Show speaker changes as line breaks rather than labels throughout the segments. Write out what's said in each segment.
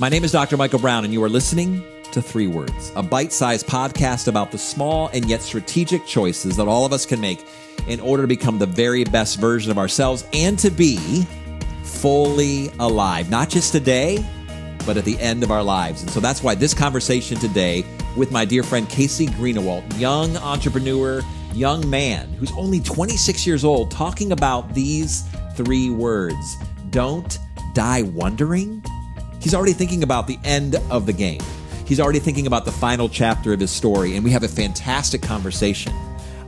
My name is Dr. Michael Brown, and you are listening to Three Words, a bite sized podcast about the small and yet strategic choices that all of us can make in order to become the very best version of ourselves and to be fully alive, not just today, but at the end of our lives. And so that's why this conversation today with my dear friend Casey Greenawalt, young entrepreneur, young man who's only 26 years old, talking about these three words don't die wondering. He's already thinking about the end of the game. He's already thinking about the final chapter of his story, and we have a fantastic conversation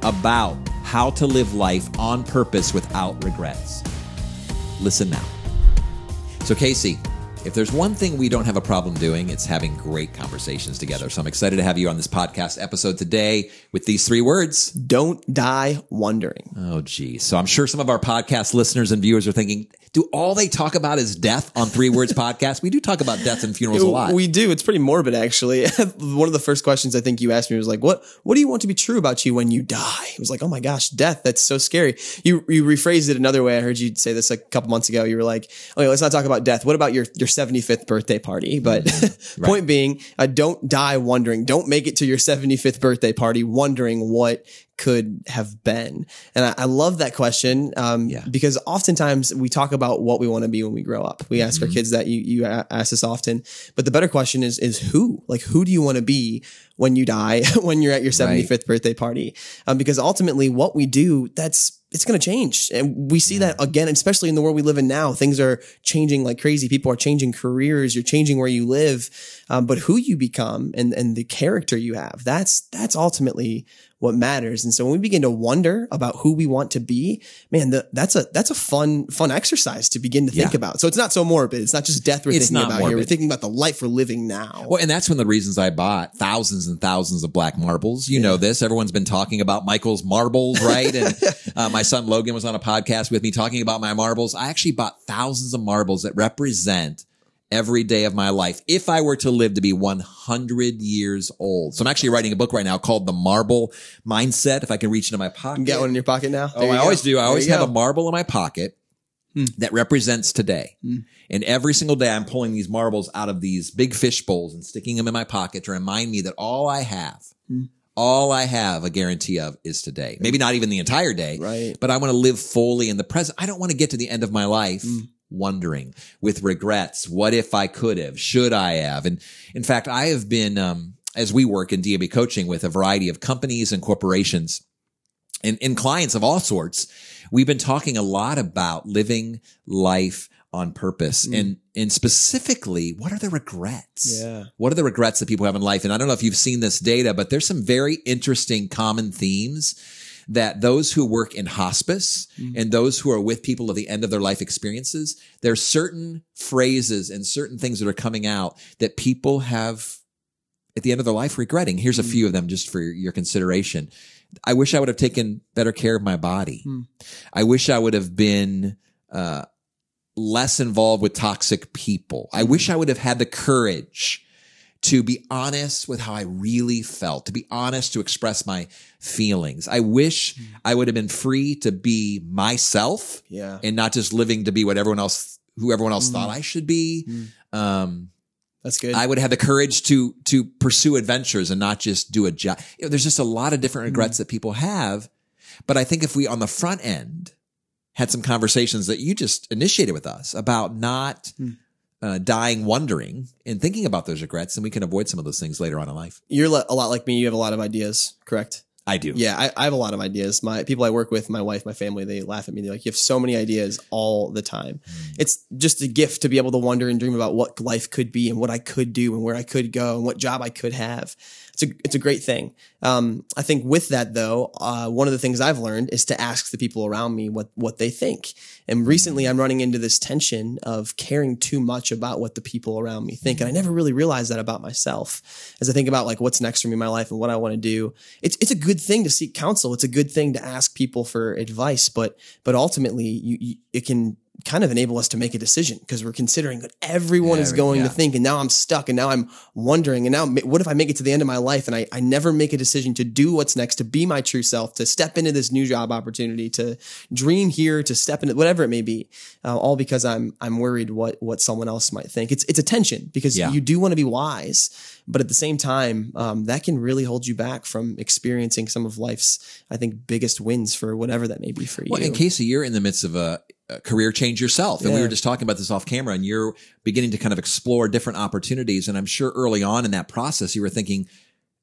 about how to live life on purpose without regrets. Listen now. So, Casey, if there's one thing we don't have a problem doing, it's having great conversations together. So I'm excited to have you on this podcast episode today with these three words.
Don't die wondering.
Oh, geez. So I'm sure some of our podcast listeners and viewers are thinking, do all they talk about is death on Three Words Podcast? We do talk about death and funerals a lot.
We do. It's pretty morbid, actually. One of the first questions I think you asked me was like, "What What do you want to be true about you when you die?" It was like, "Oh my gosh, death. That's so scary." You you rephrased it another way. I heard you say this a couple months ago. You were like, "Okay, let's not talk about death. What about your your 75th birthday party?" But mm-hmm. right. point being, uh, don't die wondering. Don't make it to your 75th birthday party wondering what could have been? And I, I love that question um, yeah. because oftentimes we talk about what we want to be when we grow up. We ask mm-hmm. our kids that you you ask this often, but the better question is is who? Like who do you want to be when you die? when you're at your 75th right. birthday party? Um, because ultimately, what we do that's it's going to change. And we see that again, especially in the world we live in now. Things are changing like crazy. People are changing careers. You're changing where you live. Um, but who you become and, and the character you have, that's, that's ultimately what matters. And so when we begin to wonder about who we want to be, man, the, that's a that's a fun fun exercise to begin to think yeah. about. So it's not so morbid. It's not just death we're it's thinking about morbid. here. We're thinking about the life we're living now.
Well, and that's one of the reasons I bought thousands and thousands of black marbles. You yeah. know this. Everyone's been talking about Michael's marbles, right? and uh, my son Logan was on a podcast with me talking about my marbles. I actually bought thousands of marbles that represent every day of my life if I were to live to be 100 years old. So I'm actually writing a book right now called The Marble Mindset. If I can reach into my pocket.
You got one in your pocket now?
oh, I go. always do. I always have go. a marble in my pocket hmm. that represents today. Hmm. And every single day I'm pulling these marbles out of these big fish bowls and sticking them in my pocket to remind me that all I have hmm. all I have a guarantee of is today. Maybe not even the entire day,
right.
but I want to live fully in the present. I don't want to get to the end of my life wondering with regrets. What if I could have? Should I have? And in fact, I have been, um, as we work in DMB coaching with a variety of companies and corporations and, and clients of all sorts, we've been talking a lot about living life on purpose mm. and and specifically what are the regrets
yeah
what are the regrets that people have in life and i don't know if you've seen this data but there's some very interesting common themes that those who work in hospice mm-hmm. and those who are with people at the end of their life experiences, there are certain phrases and certain things that are coming out that people have at the end of their life regretting. Here's a few of them just for your consideration. I wish I would have taken better care of my body. Mm-hmm. I wish I would have been, uh, less involved with toxic people. I wish I would have had the courage to be honest with how I really felt, to be honest, to express my feelings. I wish I would have been free to be myself
yeah.
and not just living to be what everyone else, who everyone else mm. thought I should be. Mm. Um,
that's good.
I would have the courage to, to pursue adventures and not just do a job. You know, there's just a lot of different regrets mm. that people have. But I think if we on the front end had some conversations that you just initiated with us about not, mm uh, dying wondering and thinking about those regrets, and we can avoid some of those things later on in life.
You're a lot like me. You have a lot of ideas, correct?
I do.
Yeah, I, I, have a lot of ideas. My people I work with, my wife, my family, they laugh at me. They're like, "You have so many ideas all the time." Mm. It's just a gift to be able to wonder and dream about what life could be and what I could do and where I could go and what job I could have it's a it's a great thing. Um, I think with that though, uh, one of the things I've learned is to ask the people around me what what they think. And recently, I'm running into this tension of caring too much about what the people around me think, and I never really realized that about myself. As I think about like what's next for me in my life and what I want to do, it's it's a good thing to seek counsel. It's a good thing to ask people for advice, but but ultimately, you, you it can kind of enable us to make a decision because we're considering what everyone is going
yeah.
to think. And now I'm stuck and now I'm wondering, and now what if I make it to the end of my life and I, I never make a decision to do what's next, to be my true self, to step into this new job opportunity, to dream here, to step into whatever it may be, uh, all because I'm, I'm worried what, what someone else might think. It's, it's a tension because
Yeah.
you do want to be wise, but at the same time, um, that can really hold you back from experiencing some of life's, I think, biggest wins for whatever that may be for you.
Well, in Casey, you're in the midst of a, a career change yourself. And we were just talking about this off camera and you're beginning to kind of explore different opportunities. And I'm sure early on in that process, you were thinking,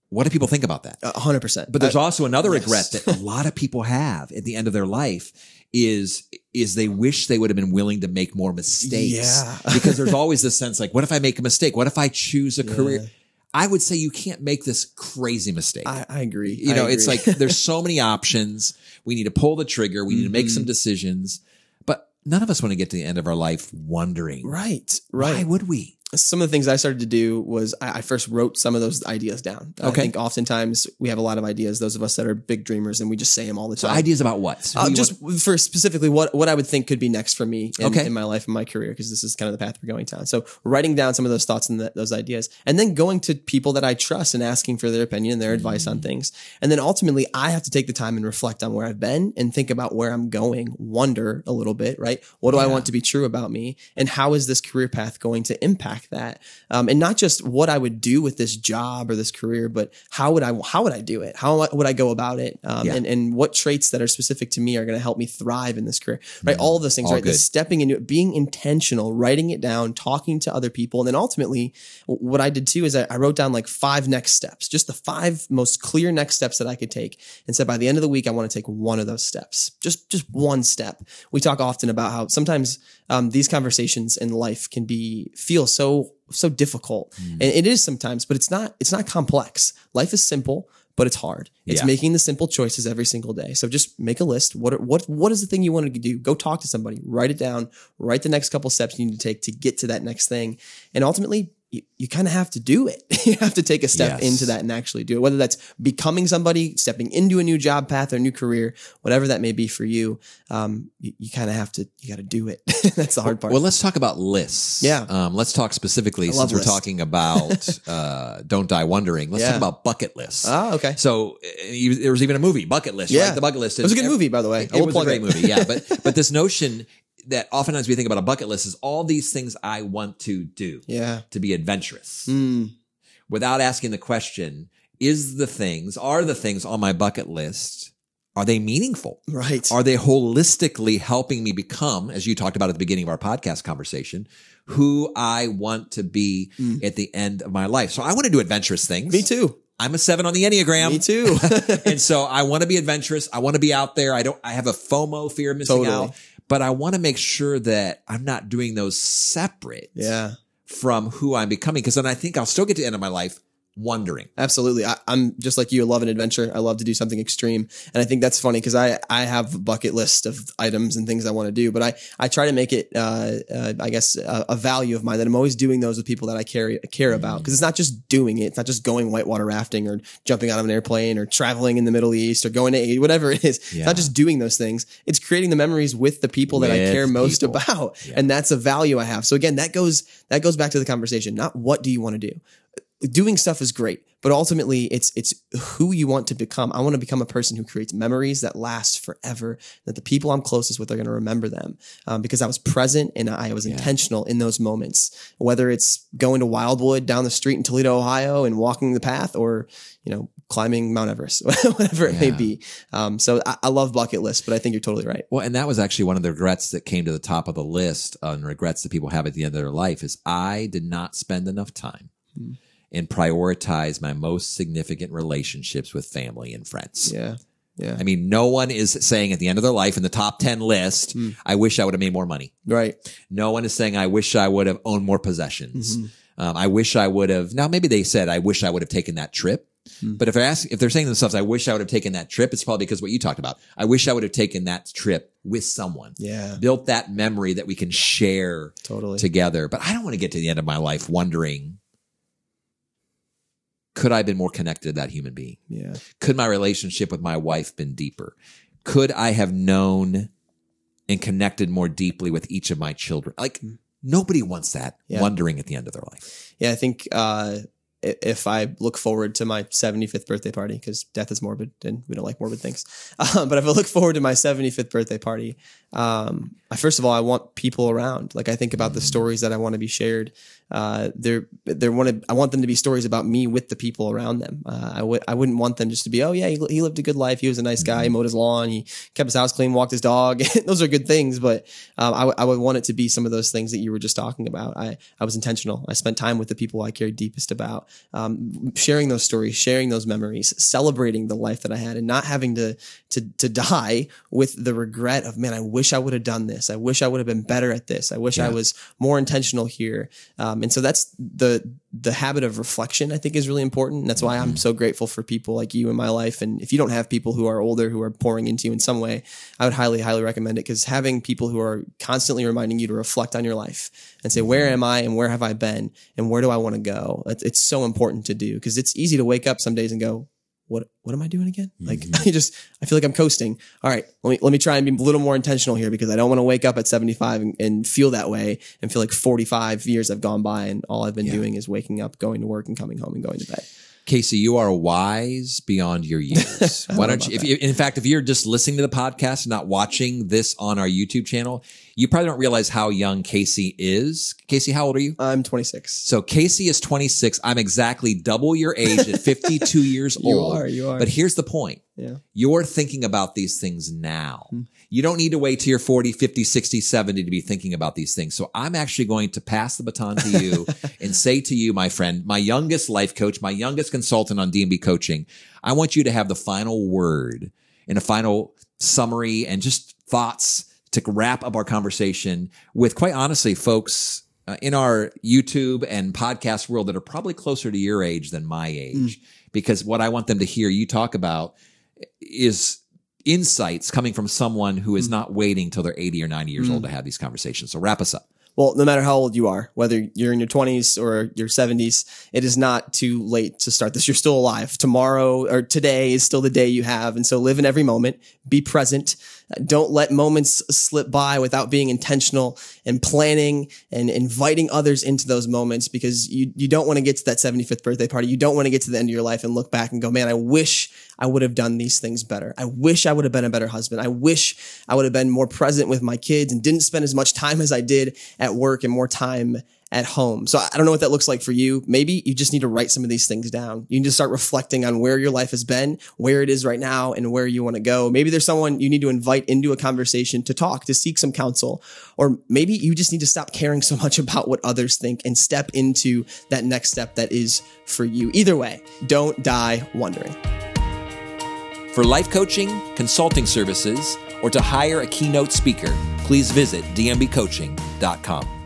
what do people think about that?
Hundred percent.
But there's
I-
also another
yes.
regret that a lot of people have at the end of their life is is they wish they would have been willing to make more mistakes.
Yeah.
because there's always this sense like, what if I make a mistake? What if I choose a career? I would say you can't make this crazy mistake.
I, I agree.
you
I
know, it's like there's so many options. We need to pull the trigger. We need to make
Mm-hmm.
some decisions. But none of us want to get to the end of our life wondering,
right, Right.
why would we?
Some of the things I started to do was I, I first wrote some of those ideas down.
Okay.
I think oftentimes we have a lot of ideas. Those of us that are big dreamers, and we just say them all the
So
time.
ideas about what? So
Uh, just
want-
for specifically what what I would think could be next for me in,
Okay.
in my life and my career because this is kind of the path we're going down. So writing down some of those thoughts and th- those ideas, and then going to people that I trust and asking for their opinion, and their advice
Mm.
on things, and then ultimately I have to take the time and reflect on where I've been and think about where I'm going. Wonder a little bit, right? What do I want to be true about me, and how is this career path going to impact that? Um, and not just what I would do with this job or this career, but how would I how would I do it? How would I go about it? Um,
Yeah.
and and what traits that are specific to me are going to help me thrive in this career, right? All of those things,
Mm-hmm. All
right? The
good.
stepping into it, being intentional, writing it down, talking to other people. And then ultimately, what I did too is I, I wrote down like five next steps, just the five most clear next steps that I could take. And said by the end of the week, I want to take one of those steps, just, just one step. We talk often about how sometimes um, these conversations in life can be, feel so, so difficult.
Hmm.
And it is sometimes, but it's not, it's not complex. Life is simple but it's hard. It's
Yeah.
making the simple choices every single day. So just make a list. What what what is the thing you want to do? Go talk to somebody. Write it down. Write the next couple steps you need to take to get to that next thing. And ultimately, you, you kind of have to do it. you have to take a step
Yes.
into that and actually do it. Whether that's becoming somebody, stepping into a new job path or new career, whatever that may be for you, um, you, you kind of have to. You got to do it. that's the hard part.
Well, let's talk about lists.
Yeah.
Um, let's talk specifically since we're talking about uh, Don't Die Wondering. Let's
Yeah.
talk about bucket lists.
ah, okay.
So uh, you- there was even a movie, Bucket List.
Yeah.
right? the bucket list.
It was a good
Ev-
movie, by the way. I
It was a great
it.
movie, yeah. But but this notion that oftentimes we think about a bucket list is all these things I want to do
Yeah.
to be adventurous,
Mm,
without asking the question: Is the things are the things on my bucket list are they meaningful?
right.
Are they holistically helping me become, as you talked about at the beginning of our podcast conversation, who I want to be at the end of my life? So I want to do adventurous things.
Mm. Me too.
I'm a seven on the Enneagram.
Me too.
and so I want to be adventurous. I want to be out there. I don't, I have a FOMO fear of missing
Totally.
out, but I want to make sure that I'm not doing those separate
yeah.
from who I'm becoming. Cause then I think I'll still get to the end of my life wondering.
Absolutely. I, I'm just like you. I love an adventure. I love to do something extreme. And I think that's funny because I, I have a bucket list of items and things I want to do, but I, I try to make it, uh, uh, I guess, a, a value of mine that I'm always doing those with people that I care, care about.
Mm.
Cause it's not just doing it. It's not just going whitewater rafting or jumping out of an airplane or traveling in the Middle East or going to whatever it is. It's not just doing those things. It's creating the memories with the people that I care most
people.
about. And that's a value I have. So again, that goes, that goes back to the conversation. Not what do you want to do? Doing stuff is great, but ultimately it's it's who you want to become. I want to become a person who creates memories that last forever. That the people I'm closest with are going to remember them um, because I was present and I was intentional in those moments. Whether it's going to Wildwood down the street in Toledo, Ohio, and walking the path, or you know climbing Mount Everest, whatever it may be. Um, so I, I love bucket lists, but I think you're totally right.
Well, and that was actually one of the regrets that came to the top of the list on regrets that people have at the end of their life is I did not spend enough time
Hmm.
And prioritize my most significant relationships with family and friends.
Yeah, yeah,
I mean, no one is saying at the end of their life in the top 10 list,
Hmm.
I wish I would have made more money.
right.
No one is saying, I wish I would have owned more possessions.
Mm-hmm.
Um, I wish I would have. Now, maybe they said, I wish I would have taken that trip.
Hmm.
But if they're asking, if they're saying to themselves, I wish I would have taken that trip, it's probably because what you talked about. I wish I would have taken that trip with someone.
Yeah,
Built that memory that we can share
totally.
together. But I don't want to get to the end of my life wondering, could I have been more connected to that human being?
yeah,
Could my relationship with my wife been deeper? Could I have known and connected more deeply with each of my children. Like nobody wants that
Yeah.
wondering at the end of their life.
Yeah, I think uh, if I look forward to my 75th birthday party, because death is morbid and we don't like morbid things, um, but if I look forward to my 75th birthday party, um, first of all, I want people around. Like I think about the stories that I want to be shared. Uh, they're they're I want them to be stories about me with the people around them. Uh, I would I wouldn't want them just to be oh yeah he, he lived a good life he was a nice guy he mowed his lawn he kept his house clean walked his dog those are good things but um, I, w- I would want it to be some of those things that you were just talking about. I I was intentional. I spent time with the people I cared deepest about, um, sharing those stories, sharing those memories, celebrating the life that I had, and not having to to to die with the regret of man. I wish I would have done this. I wish I would have been better at this. I wish I was more intentional here. Um, and so that's the the habit of reflection. I think is really important. And that's why I'm so grateful for people like you in my life. And if you don't have people who are older who are pouring into you in some way, I would highly highly recommend it because having people who are constantly reminding you to reflect on your life and say where am I and where have I been and where do I want to go. It's, it's so important to do because it's easy to wake up some days and go. What what am I doing again? Like mm-hmm. I just I feel like I'm coasting. All right, let me let me try and be a little more intentional here because I don't want to wake up at 75 and, and feel that way and feel like 45 years have gone by and all I've been doing is waking up, going to work, and coming home and going to bed.
Casey, you are wise beyond your years. Why don't you? If in fact, if you're just listening to the podcast and not watching this on our YouTube channel, you probably don't realize how young Casey is. Casey, how old are you?
I'm 26.
So Casey is 26. I'm exactly double your age at 52 years
You
old.
are, you are.
But here's the point.
Yeah.
You're thinking about these things now.
Hmm.
You don't need to wait till you're 40, 50, 60, 70 to be thinking about these things. So I'm actually going to pass the baton to you and say to you, my friend, my youngest life coach, my youngest consultant on DMB coaching, I want you to have the final word and a final summary and just thoughts to wrap up our conversation with quite honestly, folks uh, in our YouTube and podcast world that are probably closer to your age than my age. Hmm. Because what I want them to hear you talk about is insights coming from someone who is hmm. not waiting till they're 80 or 90 years old hmm. to have these conversations. So wrap us up.
Well, no matter how old you are, whether you're in your 20s or your 70s, it is not too late to start this. You're still alive. Tomorrow or today is still the day you have. And so live in every moment, be present. Don't let moments slip by without being intentional and planning and inviting others into those moments because you, you don't want to get to that 75th birthday party. You don't want to get to the end of your life and look back and go, man, I wish I would have done these things better. I wish I would have been a better husband. I wish I would have been more present with my kids and didn't spend as much time as I did at work and more time at home. So I don't know what that looks like for you. Maybe you just need to write some of these things down. You need to start reflecting on where your life has been, where it is right now, and where you want to go. Maybe there's someone you need to invite into a conversation to talk, to seek some counsel. Or maybe you just need to stop caring so much about what others think and step into that next step that is for you. Either way, don't die wondering.
For life coaching, consulting services, or to hire a keynote speaker, please visit dmbcoaching.com.